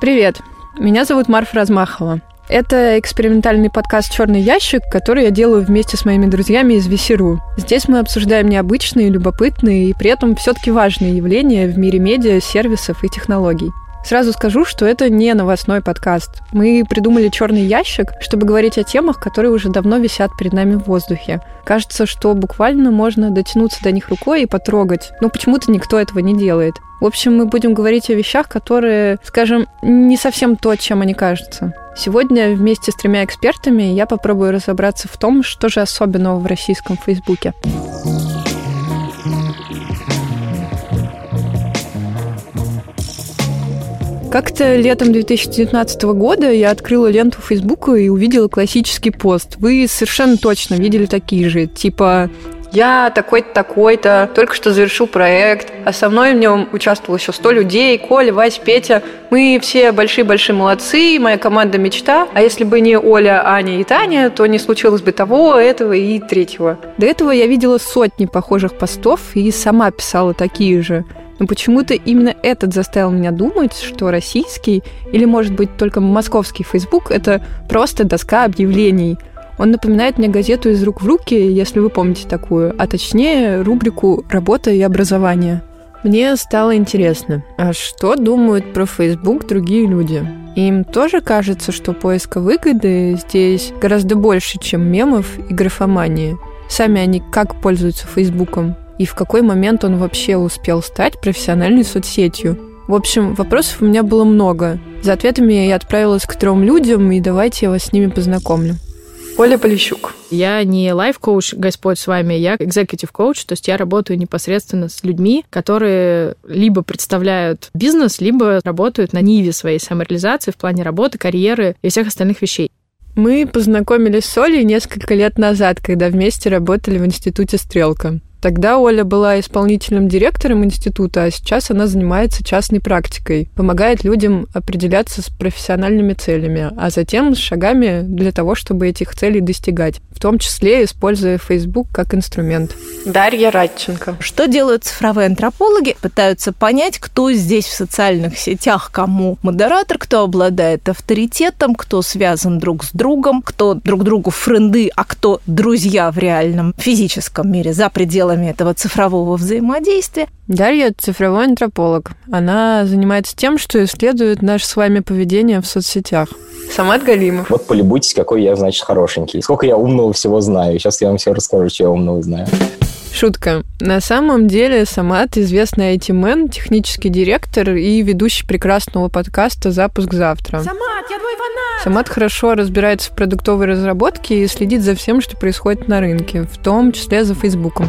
Привет, меня зовут Марфа Размахова. Это экспериментальный подкаст «Черный ящик», который я делаю вместе с моими друзьями из Весеру. Здесь мы обсуждаем необычные, любопытные и при этом все-таки важные явления в мире медиа, сервисов и технологий. Сразу скажу, что это не новостной подкаст. Мы придумали черный ящик, чтобы говорить о темах, которые уже давно висят перед нами в воздухе. Кажется, что буквально можно дотянуться до них рукой и потрогать, но почему-то никто этого не делает. В общем, мы будем говорить о вещах, которые, скажем, не совсем то, чем они кажутся. Сегодня вместе с тремя экспертами я попробую разобраться в том, что же особенного в российском Фейсбуке. Как-то летом 2019 года я открыла ленту Фейсбука и увидела классический пост. Вы совершенно точно видели такие же, типа я такой-то, такой-то, только что завершил проект, а со мной в нем участвовало еще 100 людей, Коля, Вась, Петя. Мы все большие-большие молодцы, моя команда мечта. А если бы не Оля, Аня и Таня, то не случилось бы того, этого и третьего. До этого я видела сотни похожих постов и сама писала такие же. Но почему-то именно этот заставил меня думать, что российский или, может быть, только московский Facebook — это просто доска объявлений. Он напоминает мне газету «Из рук в руки», если вы помните такую, а точнее рубрику «Работа и образование». Мне стало интересно, а что думают про Facebook другие люди? Им тоже кажется, что поиска выгоды здесь гораздо больше, чем мемов и графомании. Сами они как пользуются Фейсбуком? И в какой момент он вообще успел стать профессиональной соцсетью. В общем, вопросов у меня было много. За ответами я отправилась к трем людям, и давайте я вас с ними познакомлю. Оля Полищук. Я не лайф-коуч, Господь с вами, я executive коуч, то есть я работаю непосредственно с людьми, которые либо представляют бизнес, либо работают на ниве своей самореализации в плане работы, карьеры и всех остальных вещей. Мы познакомились с Олей несколько лет назад, когда вместе работали в институте «Стрелка». Тогда Оля была исполнительным директором института, а сейчас она занимается частной практикой, помогает людям определяться с профессиональными целями, а затем с шагами для того, чтобы этих целей достигать, в том числе используя Facebook как инструмент. Дарья Радченко. Что делают цифровые антропологи? Пытаются понять, кто здесь в социальных сетях кому модератор, кто обладает авторитетом, кто связан друг с другом, кто друг другу френды, а кто друзья в реальном физическом мире за пределами пределами этого цифрового взаимодействия. Дарья – цифровой антрополог. Она занимается тем, что исследует наше с вами поведение в соцсетях. Самат Галимов. Вот полюбуйтесь, какой я, значит, хорошенький. Сколько я умного всего знаю. Сейчас я вам все расскажу, что я умного знаю. Шутка. На самом деле Самат известный IT-мен, технический директор и ведущий прекрасного подкаста «Запуск завтра». Самат, я твой фанат! Самат хорошо разбирается в продуктовой разработке и следит за всем, что происходит на рынке, в том числе за Фейсбуком.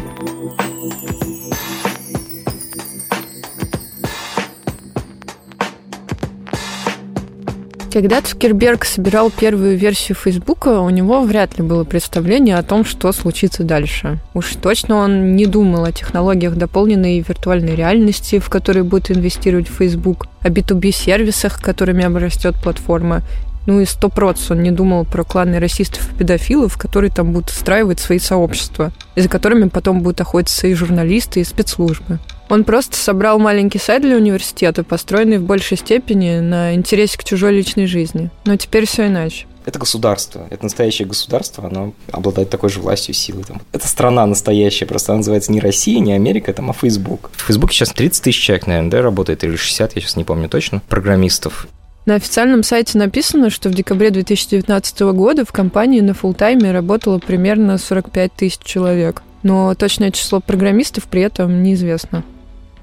Когда Цукерберг собирал первую версию Фейсбука, у него вряд ли было представление о том, что случится дальше. Уж точно он не думал о технологиях дополненной виртуальной реальности, в которые будет инвестировать Facebook, о B2B-сервисах, которыми обрастет платформа, ну и сто процентов он не думал про кланы расистов и педофилов, которые там будут устраивать свои сообщества, и за которыми потом будут охотиться и журналисты, и спецслужбы. Он просто собрал маленький сайт для университета, построенный в большей степени на интересе к чужой личной жизни. Но теперь все иначе. Это государство, это настоящее государство, оно обладает такой же властью и силой. Там. Это страна настоящая, просто она называется не Россия, не Америка, там, а Facebook. В Facebook сейчас 30 тысяч человек, наверное, да, работает, или 60, я сейчас не помню точно, программистов. На официальном сайте написано, что в декабре 2019 года в компании на фултайме работало примерно 45 тысяч человек. Но точное число программистов при этом неизвестно.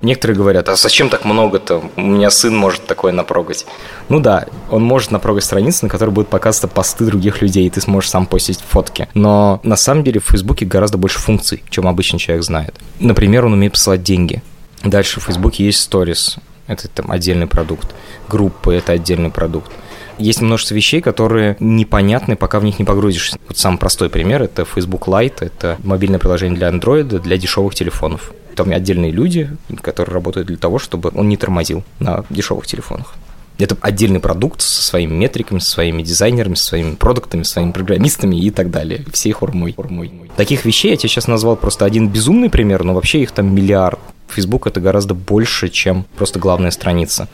Некоторые говорят, а зачем так много-то? У меня сын может такое напрогать. Ну да, он может напрогать страницу, на которой будут показываться посты других людей, и ты сможешь сам постить фотки. Но на самом деле в Фейсбуке гораздо больше функций, чем обычный человек знает. Например, он умеет посылать деньги. Дальше в Фейсбуке есть сторис, это там отдельный продукт. Группы – это отдельный продукт. Есть множество вещей, которые непонятны, пока в них не погрузишься. Вот самый простой пример – это Facebook Lite, это мобильное приложение для Android, для дешевых телефонов. Там отдельные люди, которые работают для того, чтобы он не тормозил на дешевых телефонах. Это отдельный продукт со своими метриками, со своими дизайнерами, со своими продуктами, со своими программистами и так далее. Всей хурмой. хурмой. Таких вещей я тебе сейчас назвал просто один безумный пример, но вообще их там миллиард. Facebook это гораздо больше, чем просто главная страница.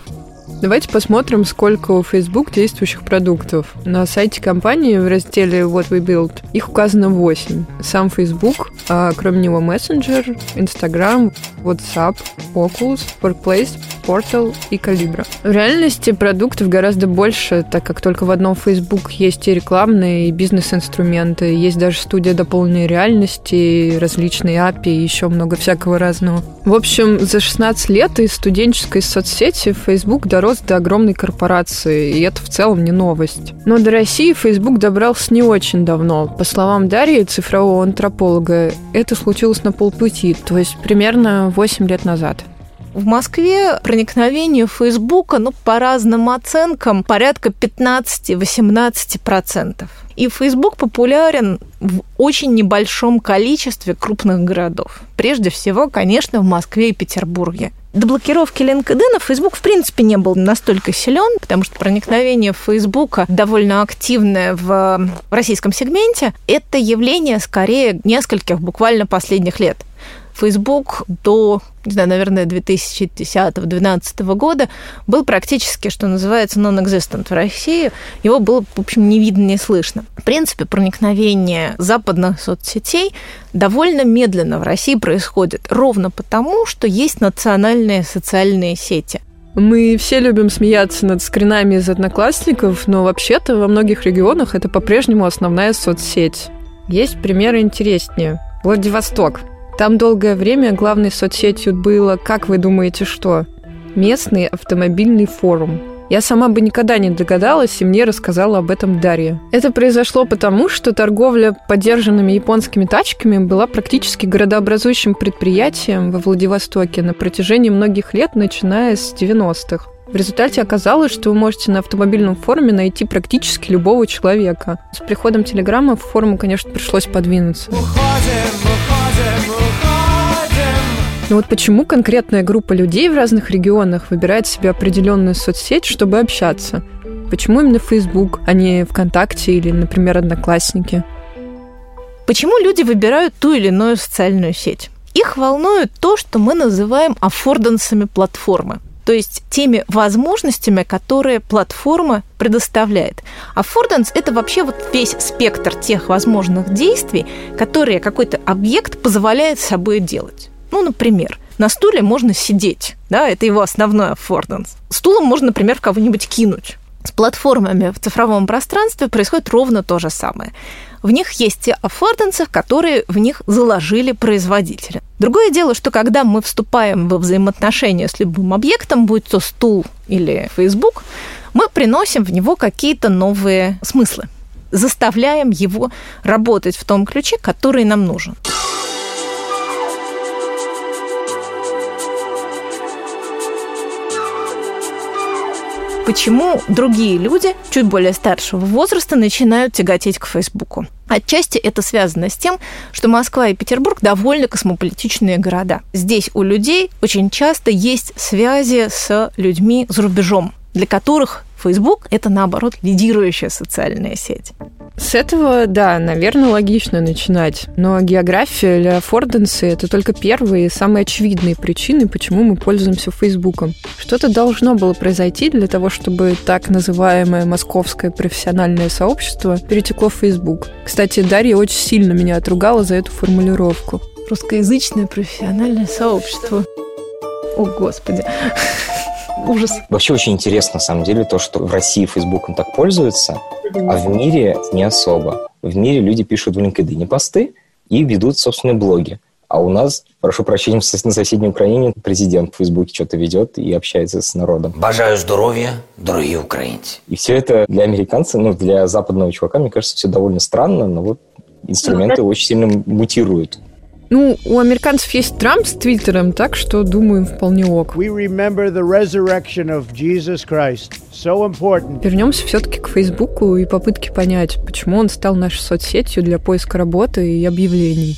Давайте посмотрим, сколько у Facebook действующих продуктов. На сайте компании в разделе What We Build их указано 8. Сам Facebook, а кроме него Messenger, Instagram, WhatsApp, Oculus, Workplace, Portal и Calibra. В реальности продуктов гораздо больше, так как только в одном Facebook есть и рекламные, и бизнес-инструменты, есть даже студия дополненной реальности, различные API и еще много всякого разного. В общем, за 16 лет из студенческой соцсети Facebook дорос до огромной корпорации, и это в целом не новость. Но до России Facebook добрался не очень давно. По словам Дарьи, цифрового антрополога, это случилось на полпути, то есть примерно 8 лет назад. В Москве проникновение Фейсбука, ну, по разным оценкам, порядка 15-18%. И Facebook популярен в очень небольшом количестве крупных городов. Прежде всего, конечно, в Москве и Петербурге. До блокировки LinkedIn Facebook, в принципе, не был настолько силен, потому что проникновение Фейсбука довольно активное в российском сегменте. Это явление скорее нескольких буквально последних лет. Facebook до, не знаю, наверное, 2010-2012 года был практически, что называется, non-existent в России. Его было, в общем, не видно, не слышно. В принципе, проникновение западных соцсетей довольно медленно в России происходит, ровно потому, что есть национальные социальные сети. Мы все любим смеяться над скринами из одноклассников, но вообще-то во многих регионах это по-прежнему основная соцсеть. Есть примеры интереснее. Владивосток. Там долгое время главной соцсетью было, как вы думаете, что? Местный автомобильный форум. Я сама бы никогда не догадалась, и мне рассказала об этом Дарья. Это произошло потому, что торговля поддержанными японскими тачками была практически городообразующим предприятием во Владивостоке на протяжении многих лет, начиная с 90-х. В результате оказалось, что вы можете на автомобильном форуме найти практически любого человека. С приходом телеграмма форуму, конечно, пришлось подвинуться. Уходим, но вот почему конкретная группа людей в разных регионах выбирает себе определенную соцсеть, чтобы общаться? Почему именно Facebook, а не ВКонтакте или, например, Одноклассники? Почему люди выбирают ту или иную социальную сеть? Их волнует то, что мы называем аффордансами платформы то есть теми возможностями, которые платформа предоставляет. Аффорданс – это вообще вот весь спектр тех возможных действий, которые какой-то объект позволяет собой делать. Ну, например, на стуле можно сидеть, да, это его основной аффорданс. Стулом можно, например, кого-нибудь кинуть. С платформами в цифровом пространстве происходит ровно то же самое. В них есть те аффордансы, которые в них заложили производители. Другое дело, что когда мы вступаем во взаимоотношения с любым объектом, будь то стул или Facebook, мы приносим в него какие-то новые смыслы заставляем его работать в том ключе, который нам нужен. Почему другие люди чуть более старшего возраста начинают тяготеть к Фейсбуку. Отчасти это связано с тем, что Москва и Петербург довольно космополитичные города. Здесь у людей очень часто есть связи с людьми за рубежом, для которых Facebook – это, наоборот, лидирующая социальная сеть. С этого, да, наверное, логично начинать. Но география или аффордансы – это только первые и самые очевидные причины, почему мы пользуемся Фейсбуком. Что-то должно было произойти для того, чтобы так называемое московское профессиональное сообщество перетекло в Фейсбук. Кстати, Дарья очень сильно меня отругала за эту формулировку. Русскоязычное профессиональное сообщество. О, Господи ужас. Вообще очень интересно, на самом деле, то, что в России Фейсбуком так пользуются, а в мире не особо. В мире люди пишут в LinkedIn посты и ведут собственные блоги. А у нас, прошу прощения, на соседней Украине президент в Фейсбуке что-то ведет и общается с народом. Бажаю здоровья, дорогие украинцы. И все это для американца, ну, для западного чувака, мне кажется, все довольно странно, но вот инструменты очень сильно мутируют. Ну, у американцев есть Трамп с Твиттером, так что, думаю, вполне ок. So Вернемся все-таки к Фейсбуку и попытке понять, почему он стал нашей соцсетью для поиска работы и объявлений.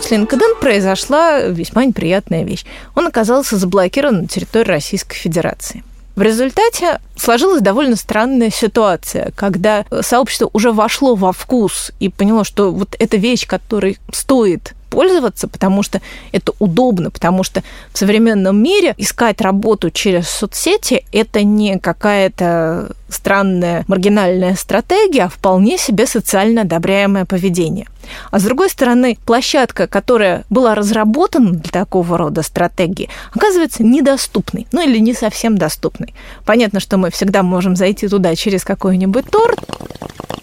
С LinkedIn произошла весьма неприятная вещь. Он оказался заблокирован на территории Российской Федерации. В результате сложилась довольно странная ситуация, когда сообщество уже вошло во вкус и поняло, что вот эта вещь, которой стоит пользоваться, потому что это удобно, потому что в современном мире искать работу через соцсети – это не какая-то странная маргинальная стратегия, а вполне себе социально одобряемое поведение. А с другой стороны, площадка, которая была разработана для такого рода стратегии, оказывается недоступной, ну или не совсем доступной. Понятно, что мы всегда можем зайти туда через какой-нибудь торт,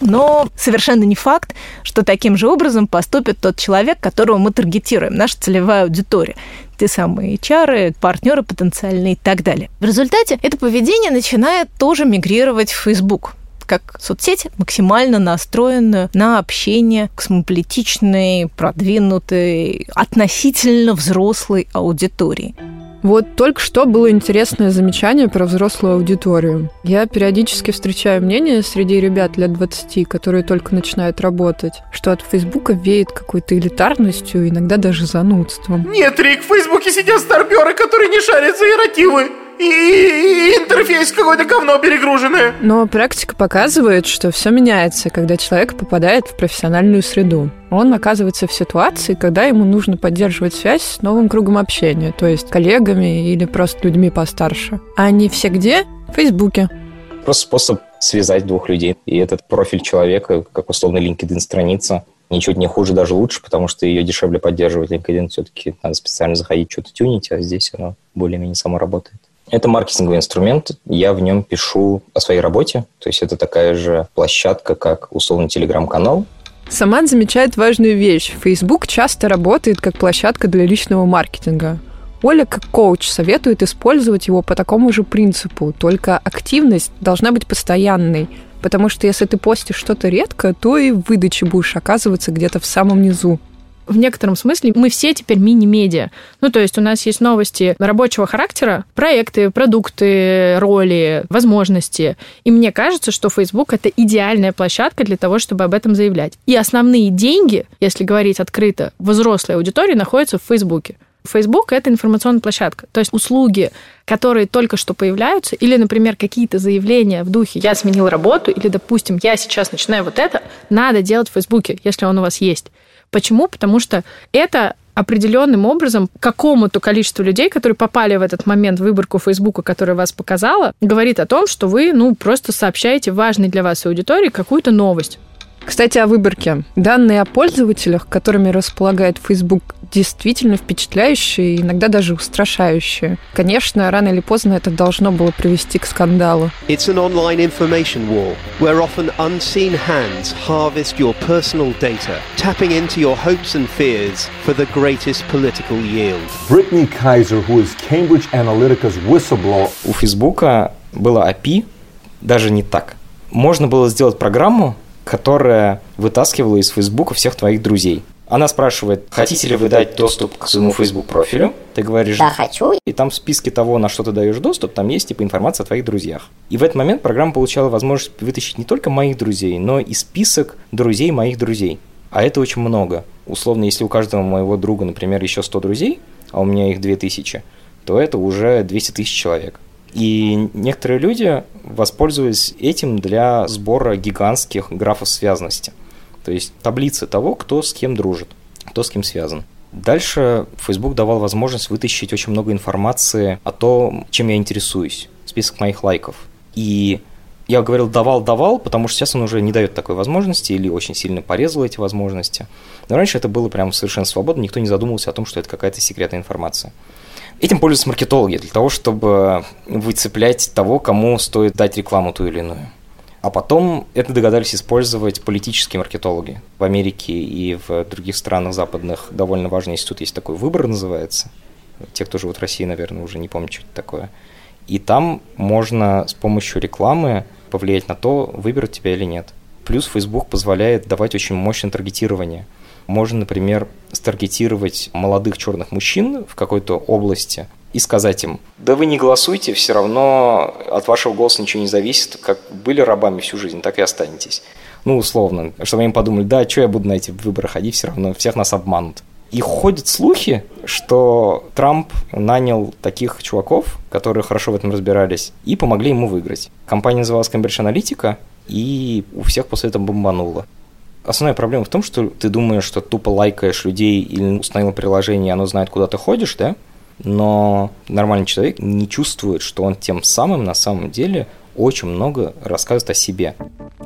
но совершенно не факт, что таким же образом поступит тот человек, которого мы таргетируем, наша целевая аудитория те самые HR, партнеры потенциальные и так далее. В результате это поведение начинает тоже мигрировать в Facebook как соцсеть, максимально настроенную на общение космополитичной, продвинутой, относительно взрослой аудитории. Вот только что было интересное замечание про взрослую аудиторию. Я периодически встречаю мнение среди ребят лет 20, которые только начинают работать, что от Фейсбука веет какой-то элитарностью, иногда даже занудством. Нет, Рик, в Фейсбуке сидят старперы, которые не шарят за эротивы и, интерфейс какое-то говно перегруженное. Но практика показывает, что все меняется, когда человек попадает в профессиональную среду. Он оказывается в ситуации, когда ему нужно поддерживать связь с новым кругом общения, то есть коллегами или просто людьми постарше. А они все где? В Фейсбуке. Просто способ связать двух людей. И этот профиль человека, как условно LinkedIn страница, ничуть не хуже, даже лучше, потому что ее дешевле поддерживать. LinkedIn все-таки надо специально заходить, что-то тюнить, а здесь оно более-менее само работает. Это маркетинговый инструмент, я в нем пишу о своей работе, то есть это такая же площадка, как условно телеграм-канал, Самат замечает важную вещь. Facebook часто работает как площадка для личного маркетинга. Оля, как коуч, советует использовать его по такому же принципу, только активность должна быть постоянной, потому что если ты постишь что-то редко, то и в выдаче будешь оказываться где-то в самом низу в некотором смысле мы все теперь мини-медиа. Ну, то есть у нас есть новости рабочего характера, проекты, продукты, роли, возможности. И мне кажется, что Facebook — это идеальная площадка для того, чтобы об этом заявлять. И основные деньги, если говорить открыто, взрослой аудитории находятся в Фейсбуке. Facebook — это информационная площадка. То есть услуги, которые только что появляются, или, например, какие-то заявления в духе «я сменил работу», или, допустим, «я сейчас начинаю вот это», надо делать в Фейсбуке, если он у вас есть. Почему? Потому что это определенным образом какому-то количеству людей, которые попали в этот момент в выборку Фейсбука, которая вас показала, говорит о том, что вы, ну, просто сообщаете важной для вас аудитории какую-то новость. Кстати, о выборке. Данные о пользователях, которыми располагает Facebook, действительно впечатляющие, иногда даже устрашающие. Конечно, рано или поздно это должно было привести к скандалу. It's an online information war where often unseen hands harvest your personal data, tapping into your hopes and fears for the greatest political yield. Brittany Kaiser, who is Cambridge Analytica's whistleblower. У Фейсбука было API, даже не так. Можно было сделать программу, которая вытаскивала из Фейсбука всех твоих друзей. Она спрашивает, хотите ли вы дать доступ к своему Facebook профилю? Ты говоришь, да, хочу. И там в списке того, на что ты даешь доступ, там есть типа информация о твоих друзьях. И в этот момент программа получала возможность вытащить не только моих друзей, но и список друзей моих друзей. А это очень много. Условно, если у каждого моего друга, например, еще 100 друзей, а у меня их 2000, то это уже 200 тысяч человек. И некоторые люди воспользовались этим для сбора гигантских графов связанности. То есть таблицы того, кто с кем дружит, кто с кем связан. Дальше Facebook давал возможность вытащить очень много информации о том, чем я интересуюсь, список моих лайков. И я говорил давал-давал, потому что сейчас он уже не дает такой возможности или очень сильно порезал эти возможности. Но раньше это было прям совершенно свободно, никто не задумывался о том, что это какая-то секретная информация. Этим пользуются маркетологи для того, чтобы выцеплять того, кому стоит дать рекламу ту или иную. А потом это догадались использовать политические маркетологи. В Америке и в других странах западных довольно важный институт есть такой «Выбор» называется. Те, кто живут в России, наверное, уже не помнят, что это такое. И там можно с помощью рекламы повлиять на то, выберут тебя или нет. Плюс Facebook позволяет давать очень мощное таргетирование – можно, например, старгетировать молодых черных мужчин в какой-то области и сказать им, да вы не голосуйте, все равно от вашего голоса ничего не зависит, как были рабами всю жизнь, так и останетесь. Ну, условно, чтобы они подумали, да, что я буду на эти выборы ходить, все равно всех нас обманут. И ходят слухи, что Трамп нанял таких чуваков, которые хорошо в этом разбирались, и помогли ему выиграть. Компания называлась Cambridge Analytica, и у всех после этого бомбануло. Основная проблема в том, что ты думаешь, что тупо лайкаешь людей или установил приложение, и оно знает, куда ты ходишь, да? Но нормальный человек не чувствует, что он тем самым на самом деле очень много рассказывает о себе.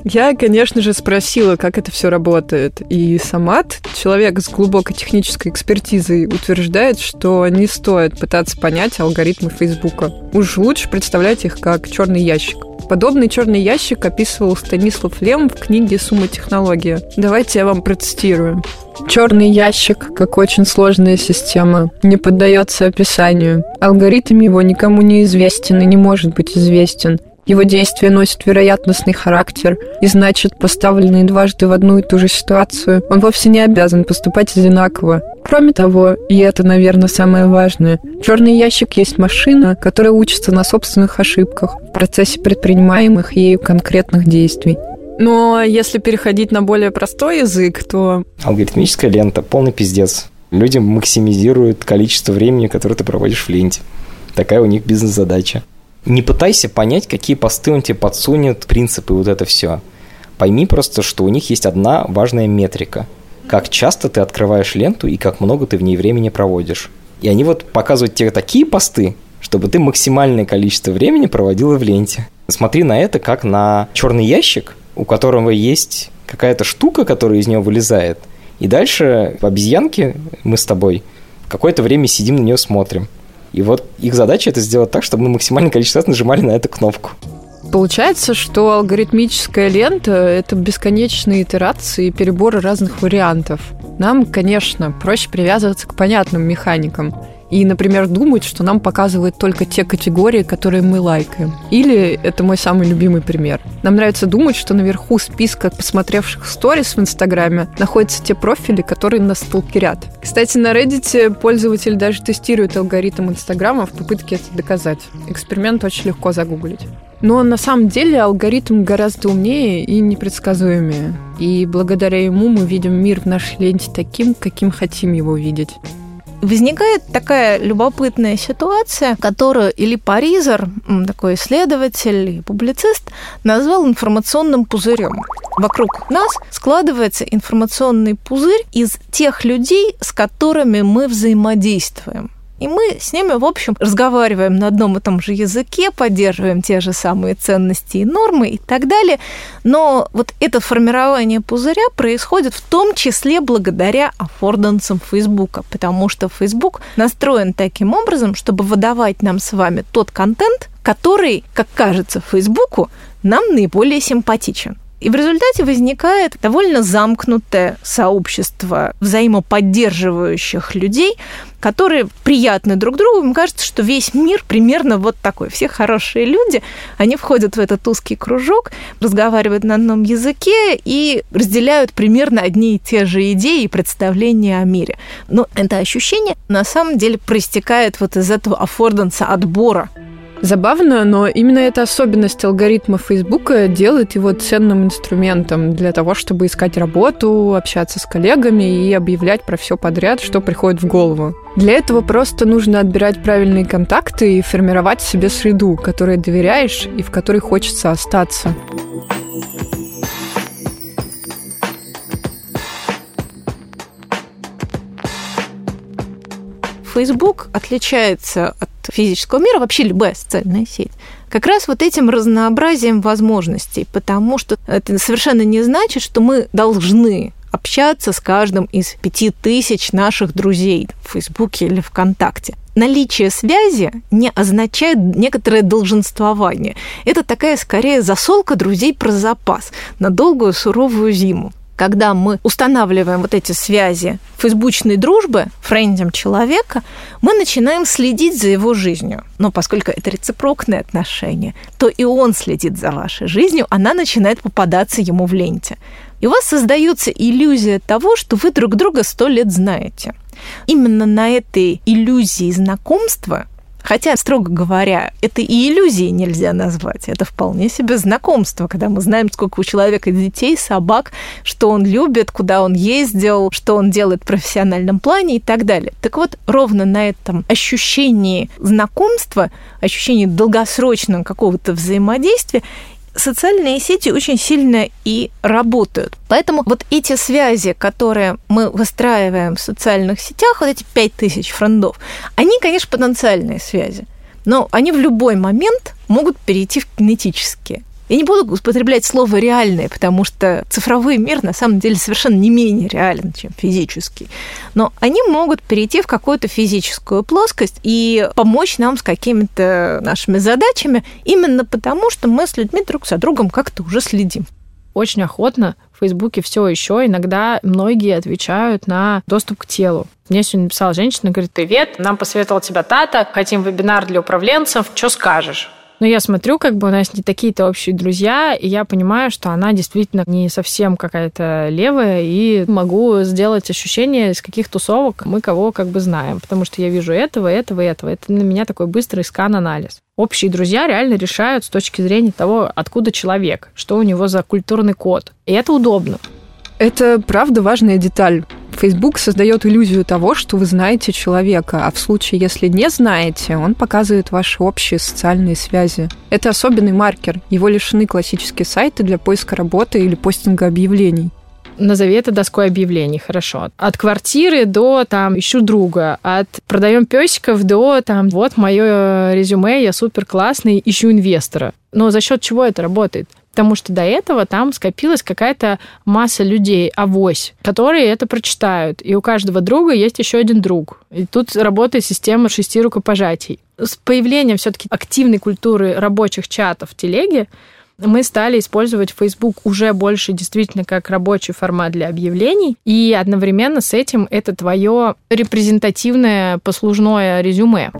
Я, конечно же, спросила, как это все работает. И Самат, человек с глубокой технической экспертизой, утверждает, что не стоит пытаться понять алгоритмы Фейсбука. Уж лучше представлять их как черный ящик. Подобный черный ящик описывал Станислав Лем в книге «Сумма технология». Давайте я вам процитирую. Черный ящик, как очень сложная система, не поддается описанию. Алгоритм его никому не известен и не может быть известен. Его действия носят вероятностный характер, и значит, поставленный дважды в одну и ту же ситуацию, он вовсе не обязан поступать одинаково. Кроме того, и это, наверное, самое важное, черный ящик есть машина, которая учится на собственных ошибках в процессе предпринимаемых ею конкретных действий. Но если переходить на более простой язык, то... Алгоритмическая лента – полный пиздец. Люди максимизируют количество времени, которое ты проводишь в ленте. Такая у них бизнес-задача. Не пытайся понять, какие посты он тебе подсунет, принципы, вот это все. Пойми просто, что у них есть одна важная метрика. Как часто ты открываешь ленту и как много ты в ней времени проводишь. И они вот показывают тебе такие посты, чтобы ты максимальное количество времени проводила в ленте. Смотри на это как на черный ящик, у которого есть какая-то штука, которая из него вылезает. И дальше в обезьянке мы с тобой какое-то время сидим на нее смотрим. И вот их задача это сделать так, чтобы мы максимальное количество раз нажимали на эту кнопку. Получается, что алгоритмическая лента — это бесконечные итерации и переборы разных вариантов. Нам, конечно, проще привязываться к понятным механикам и, например, думать, что нам показывают только те категории, которые мы лайкаем. Или, это мой самый любимый пример, нам нравится думать, что наверху списка посмотревших сторис в Инстаграме находятся те профили, которые нас сталкерят. Кстати, на Reddit пользователь даже тестирует алгоритм Инстаграма в попытке это доказать. Эксперимент очень легко загуглить. Но на самом деле алгоритм гораздо умнее и непредсказуемее. И благодаря ему мы видим мир в нашей ленте таким, каким хотим его видеть. Возникает такая любопытная ситуация, которую Или Паризер, такой исследователь и публицист, назвал информационным пузырем. Вокруг нас складывается информационный пузырь из тех людей, с которыми мы взаимодействуем. И мы с ними, в общем, разговариваем на одном и том же языке, поддерживаем те же самые ценности и нормы и так далее. Но вот это формирование пузыря происходит в том числе благодаря аффордансам Фейсбука, потому что Фейсбук настроен таким образом, чтобы выдавать нам с вами тот контент, который, как кажется Фейсбуку, нам наиболее симпатичен. И в результате возникает довольно замкнутое сообщество взаимоподдерживающих людей, которые приятны друг другу. Им кажется, что весь мир примерно вот такой. Все хорошие люди, они входят в этот узкий кружок, разговаривают на одном языке и разделяют примерно одни и те же идеи и представления о мире. Но это ощущение на самом деле проистекает вот из этого аффорданса отбора Забавно, но именно эта особенность алгоритма Фейсбука делает его ценным инструментом для того, чтобы искать работу, общаться с коллегами и объявлять про все подряд, что приходит в голову. Для этого просто нужно отбирать правильные контакты и формировать себе среду, которой доверяешь и в которой хочется остаться. Facebook отличается от физического мира, вообще любая социальная сеть, как раз вот этим разнообразием возможностей, потому что это совершенно не значит, что мы должны общаться с каждым из пяти тысяч наших друзей в Фейсбуке или ВКонтакте. Наличие связи не означает некоторое долженствование. Это такая скорее засолка друзей про запас на долгую суровую зиму когда мы устанавливаем вот эти связи фейсбучной дружбы, френдом человека, мы начинаем следить за его жизнью. Но поскольку это рецепрокное отношение, то и он следит за вашей жизнью, она начинает попадаться ему в ленте. И у вас создается иллюзия того, что вы друг друга сто лет знаете. Именно на этой иллюзии знакомства Хотя, строго говоря, это и иллюзии нельзя назвать. Это вполне себе знакомство, когда мы знаем, сколько у человека детей, собак, что он любит, куда он ездил, что он делает в профессиональном плане и так далее. Так вот, ровно на этом ощущении знакомства, ощущении долгосрочного какого-то взаимодействия социальные сети очень сильно и работают. Поэтому вот эти связи, которые мы выстраиваем в социальных сетях, вот эти 5000 френдов, они, конечно, потенциальные связи. Но они в любой момент могут перейти в кинетические. Я не буду употреблять слово «реальное», потому что цифровой мир на самом деле совершенно не менее реален, чем физический. Но они могут перейти в какую-то физическую плоскость и помочь нам с какими-то нашими задачами именно потому, что мы с людьми друг за другом как-то уже следим. Очень охотно в Фейсбуке все еще иногда многие отвечают на доступ к телу. Мне сегодня написала женщина, говорит, привет, нам посоветовал тебя Тата, хотим вебинар для управленцев, что скажешь? Но я смотрю, как бы у нас не такие-то общие друзья, и я понимаю, что она действительно не совсем какая-то левая, и могу сделать ощущение, из каких тусовок мы кого как бы знаем, потому что я вижу этого, этого, этого. Это на меня такой быстрый скан-анализ. Общие друзья реально решают с точки зрения того, откуда человек, что у него за культурный код. И это удобно. Это правда важная деталь. Facebook создает иллюзию того, что вы знаете человека, а в случае, если не знаете, он показывает ваши общие социальные связи. Это особенный маркер. Его лишены классические сайты для поиска работы или постинга объявлений. Назови это доской объявлений, хорошо. От квартиры до там ищу друга, от продаем песиков до там вот мое резюме, я супер классный, ищу инвестора. Но за счет чего это работает? Потому что до этого там скопилась какая-то масса людей, авось, которые это прочитают. И у каждого друга есть еще один друг. И тут работает система шести рукопожатий. С появлением все-таки активной культуры рабочих чатов в телеге мы стали использовать Facebook уже больше действительно как рабочий формат для объявлений, и одновременно с этим это твое репрезентативное послужное резюме.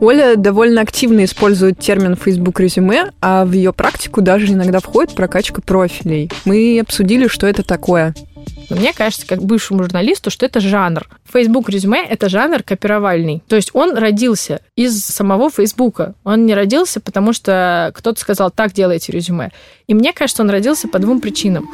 Оля довольно активно использует термин Facebook резюме, а в ее практику даже иногда входит прокачка профилей. Мы обсудили, что это такое. Мне кажется, как бывшему журналисту, что это жанр. Facebook резюме — это жанр копировальный. То есть он родился из самого Фейсбука. Он не родился, потому что кто-то сказал, так делайте резюме. И мне кажется, он родился по двум причинам.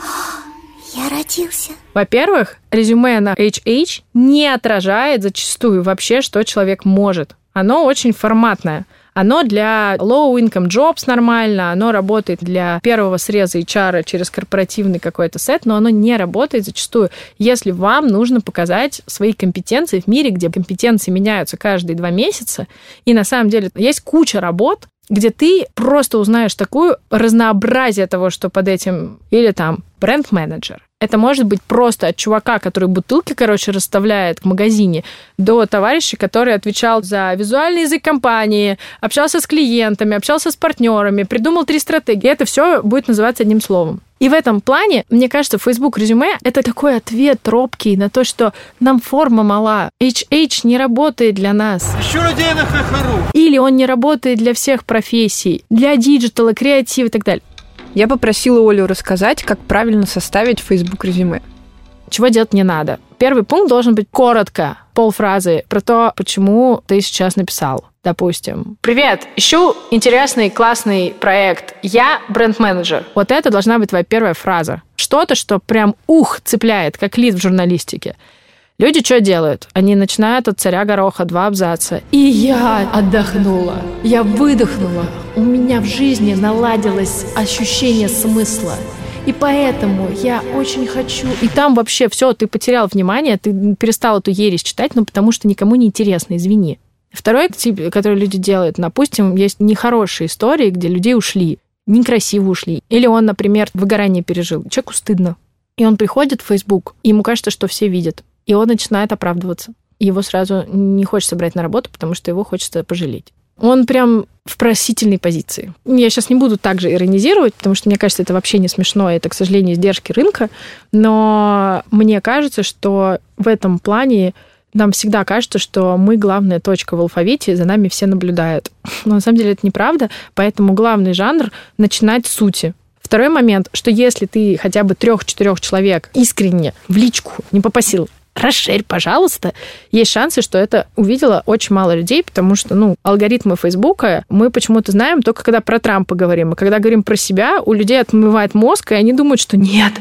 Я родился. Во-первых, резюме на HH не отражает зачастую вообще, что человек может. Оно очень форматное. Оно для low-income jobs нормально, оно работает для первого среза HR через корпоративный какой-то сет, но оно не работает зачастую, если вам нужно показать свои компетенции в мире, где компетенции меняются каждые два месяца, и на самом деле есть куча работ, где ты просто узнаешь такое разнообразие того, что под этим, или там бренд-менеджер, это может быть просто от чувака, который бутылки, короче, расставляет в магазине, до товарища, который отвечал за визуальный язык компании, общался с клиентами, общался с партнерами, придумал три стратегии. Это все будет называться одним словом. И в этом плане, мне кажется, Facebook резюме — это такой ответ робкий на то, что нам форма мала. HH не работает для нас. Еще людей на hh.ru. Или он не работает для всех профессий, для диджитала, креатива и так далее. Я попросила Олю рассказать, как правильно составить Facebook резюме. Чего делать не надо? Первый пункт должен быть коротко, полфразы про то, почему ты сейчас написал. Допустим, привет, ищу интересный, классный проект. Я бренд-менеджер. Вот это должна быть твоя первая фраза. Что-то, что прям ух цепляет, как лид в журналистике. Люди что делают? Они начинают от царя гороха два абзаца. И я отдохнула. Я выдохнула. У меня в жизни наладилось ощущение смысла. И поэтому я очень хочу... И там вообще все, ты потерял внимание, ты перестал эту ересь читать, ну потому что никому не интересно, извини. Второй тип, который люди делают, допустим, есть нехорошие истории, где людей ушли, некрасиво ушли. Или он, например, выгорание пережил. Человеку стыдно. И он приходит в Facebook, и ему кажется, что все видят. И он начинает оправдываться. Его сразу не хочется брать на работу, потому что его хочется пожалеть. Он прям в просительной позиции. Я сейчас не буду так же иронизировать, потому что мне кажется, это вообще не смешно, это, к сожалению, издержки рынка, но мне кажется, что в этом плане нам всегда кажется, что мы главная точка в алфавите, за нами все наблюдают. Но на самом деле это неправда, поэтому главный жанр — начинать с сути. Второй момент, что если ты хотя бы трех-четырех человек искренне в личку не попасил, расширь, пожалуйста. Есть шансы, что это увидело очень мало людей, потому что, ну, алгоритмы Фейсбука мы почему-то знаем только когда про Трампа говорим. А когда говорим про себя, у людей отмывает мозг, и они думают, что нет,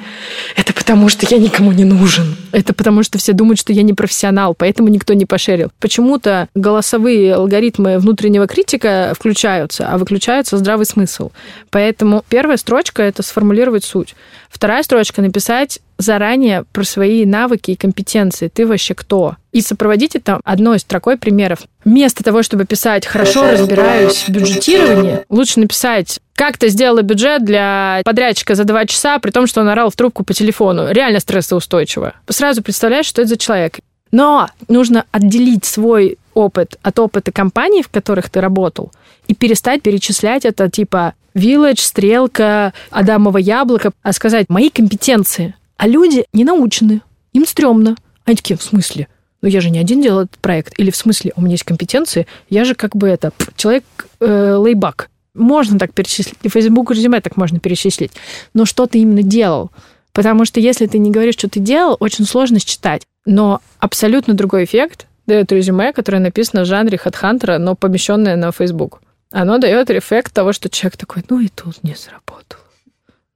это потому что я никому не нужен. Это потому что все думают, что я не профессионал, поэтому никто не пошерил. Почему-то голосовые алгоритмы внутреннего критика включаются, а выключается здравый смысл. Поэтому первая строчка — это сформулировать суть. Вторая строчка — написать заранее про свои навыки и компетенции. Ты вообще кто? И сопроводить это одной строкой примеров. Вместо того, чтобы писать «хорошо разбираюсь в бюджетировании», лучше написать как ты сделала бюджет для подрядчика за два часа, при том, что он орал в трубку по телефону. Реально стрессоустойчиво. Сразу представляешь, что это за человек. Но нужно отделить свой опыт от опыта компаний, в которых ты работал, и перестать перечислять это типа Village, Стрелка, Адамово яблоко, а сказать мои компетенции. А люди не научены, им стрёмно. Они такие, в смысле? Ну, я же не один делал этот проект. Или в смысле, у меня есть компетенции, я же как бы это, человек э, лейбак. Можно так перечислить. И Facebook резюме так можно перечислить. Но что ты именно делал? Потому что если ты не говоришь, что ты делал, очень сложно считать. Но абсолютно другой эффект дает резюме, которое написано в жанре хедхантера, но помещенное на Facebook. Оно дает эффект того, что человек такой, ну и тут не сработал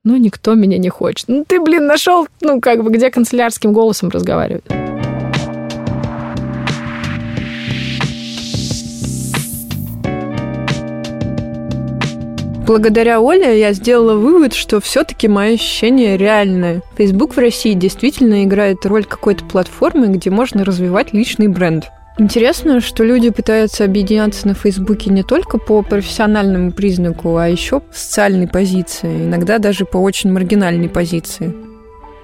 ну, никто меня не хочет. Ну, ты, блин, нашел, ну, как бы, где канцелярским голосом разговаривать. Благодаря Оле я сделала вывод, что все-таки мои ощущения реальные. Facebook в России действительно играет роль какой-то платформы, где можно развивать личный бренд. Интересно, что люди пытаются объединяться на Фейсбуке не только по профессиональному признаку, а еще по социальной позиции, иногда даже по очень маргинальной позиции.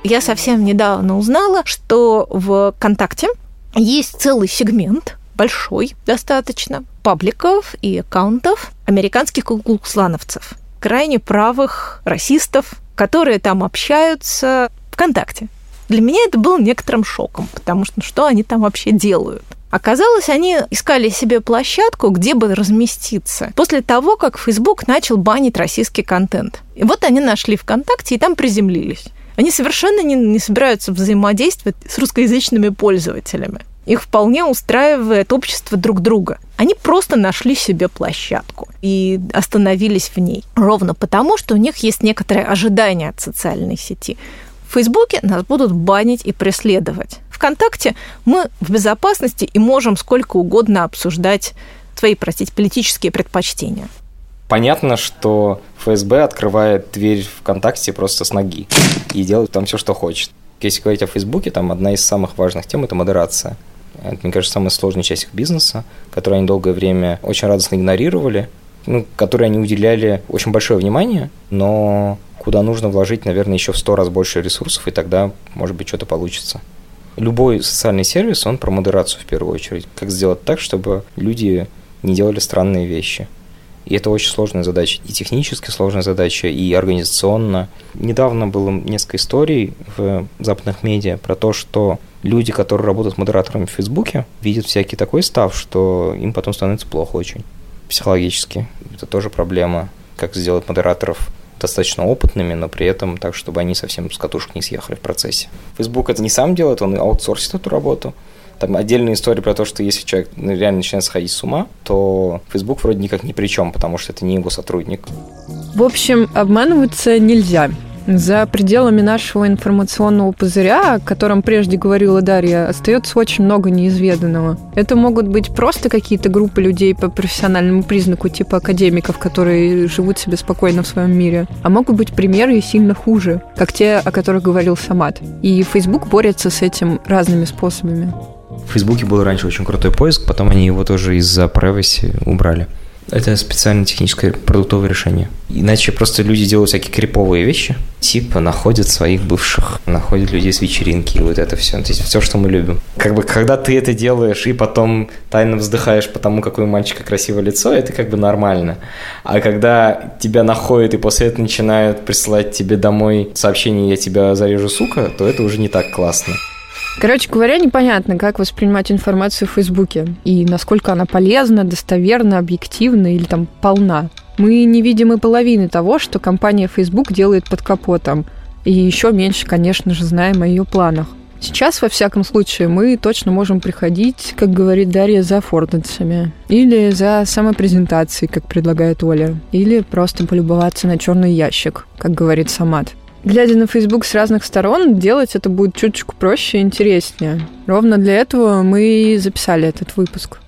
Я совсем недавно узнала, что в ВКонтакте есть целый сегмент, большой достаточно, пабликов и аккаунтов американских куклукслановцев, крайне правых расистов, которые там общаются ВКонтакте. Для меня это было некоторым шоком, потому что ну, что они там вообще делают? Оказалось, они искали себе площадку, где бы разместиться, после того, как Facebook начал банить российский контент. И вот они нашли ВКонтакте и там приземлились. Они совершенно не, не собираются взаимодействовать с русскоязычными пользователями. Их вполне устраивает общество друг друга. Они просто нашли себе площадку и остановились в ней. Ровно потому, что у них есть некоторые ожидания от социальной сети. В Фейсбуке нас будут банить и преследовать. ВКонтакте мы в безопасности и можем сколько угодно обсуждать свои, простите, политические предпочтения. Понятно, что ФСБ открывает дверь ВКонтакте просто с ноги и делает там все, что хочет. Если говорить о Фейсбуке, там одна из самых важных тем – это модерация. Это, мне кажется, самая сложная часть их бизнеса, которую они долгое время очень радостно игнорировали, ну, которой они уделяли очень большое внимание, но куда нужно вложить, наверное, еще в сто раз больше ресурсов, и тогда, может быть, что-то получится. Любой социальный сервис, он про модерацию в первую очередь. Как сделать так, чтобы люди не делали странные вещи. И это очень сложная задача, и технически сложная задача, и организационно. Недавно было несколько историй в западных медиа про то, что люди, которые работают модераторами в Фейсбуке, видят всякий такой став, что им потом становится плохо очень психологически. Это тоже проблема, как сделать модераторов достаточно опытными, но при этом так, чтобы они совсем с катушек не съехали в процессе. Facebook это не сам делает, он аутсорсит эту работу. Там отдельная история про то, что если человек реально начинает сходить с ума, то Facebook вроде никак ни при чем, потому что это не его сотрудник. В общем, обманываться нельзя. За пределами нашего информационного пузыря, о котором прежде говорила Дарья, остается очень много неизведанного. Это могут быть просто какие-то группы людей по профессиональному признаку, типа академиков, которые живут себе спокойно в своем мире. А могут быть примеры сильно хуже, как те, о которых говорил Самат. И Facebook борется с этим разными способами. В Фейсбуке был раньше очень крутой поиск, потом они его тоже из-за privacy убрали. Это специальное техническое продуктовое решение. Иначе просто люди делают всякие криповые вещи, типа находят своих бывших, находят людей с вечеринки, и вот это все. То есть все, что мы любим. Как бы, когда ты это делаешь и потом тайно вздыхаешь по тому, какое у мальчика красивое лицо, это как бы нормально. А когда тебя находят и после этого начинают присылать тебе домой сообщение «я тебя зарежу, сука», то это уже не так классно. Короче говоря, непонятно, как воспринимать информацию в Фейсбуке и насколько она полезна, достоверна, объективна или там полна. Мы не видим и половины того, что компания Facebook делает под капотом. И еще меньше, конечно же, знаем о ее планах. Сейчас, во всяком случае, мы точно можем приходить, как говорит Дарья, за аффордансами. Или за самопрезентацией, как предлагает Оля. Или просто полюбоваться на черный ящик, как говорит Самат. Глядя на Facebook с разных сторон, делать это будет чуточку проще и интереснее. Ровно для этого мы и записали этот выпуск.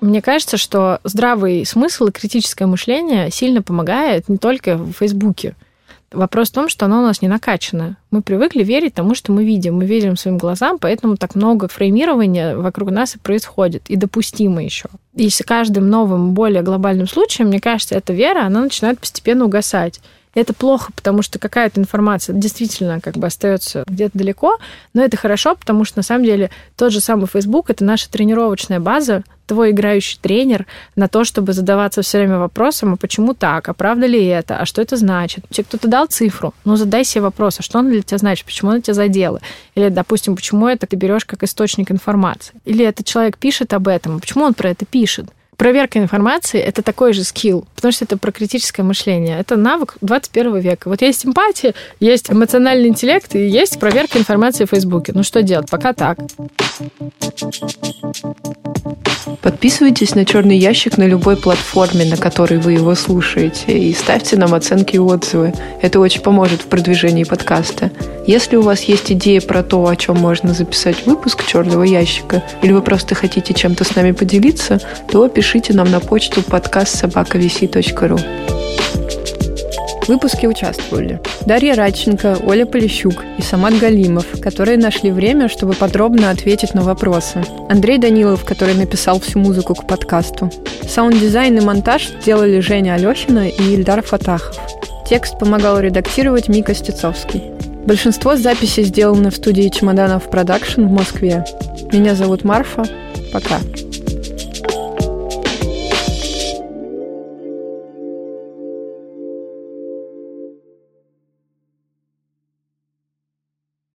Мне кажется, что здравый смысл и критическое мышление сильно помогает не только в Фейсбуке. Вопрос в том, что оно у нас не накачано. Мы привыкли верить тому, что мы видим. Мы верим своим глазам, поэтому так много фреймирования вокруг нас и происходит. И допустимо еще. И с каждым новым, более глобальным случаем, мне кажется, эта вера, она начинает постепенно угасать. Это плохо, потому что какая-то информация действительно как бы остается где-то далеко, но это хорошо, потому что на самом деле тот же самый Facebook это наша тренировочная база, твой играющий тренер на то, чтобы задаваться все время вопросом, а почему так, а правда ли это, а что это значит? Тебе кто-то дал цифру, ну задай себе вопрос, а что она для тебя значит, почему она тебя задела? Или, допустим, почему это ты берешь как источник информации? Или этот человек пишет об этом, а почему он про это пишет? Проверка информации — это такой же скилл, потому что это про критическое мышление. Это навык 21 века. Вот есть эмпатия, есть эмоциональный интеллект и есть проверка информации в Фейсбуке. Ну что делать? Пока так. Подписывайтесь на черный ящик на любой платформе, на которой вы его слушаете, и ставьте нам оценки и отзывы. Это очень поможет в продвижении подкаста. Если у вас есть идеи про то, о чем можно записать выпуск черного ящика, или вы просто хотите чем-то с нами поделиться, то пишите пишите нам на почту podcast собака vc.ru. В выпуске участвовали Дарья Радченко, Оля Полищук и Самат Галимов, которые нашли время, чтобы подробно ответить на вопросы. Андрей Данилов, который написал всю музыку к подкасту. Саунд-дизайн и монтаж делали Женя Алехина и Ильдар Фатахов. Текст помогал редактировать Мика Стецовский. Большинство записей сделаны в студии Чемоданов Продакшн в Москве. Меня зовут Марфа. Пока.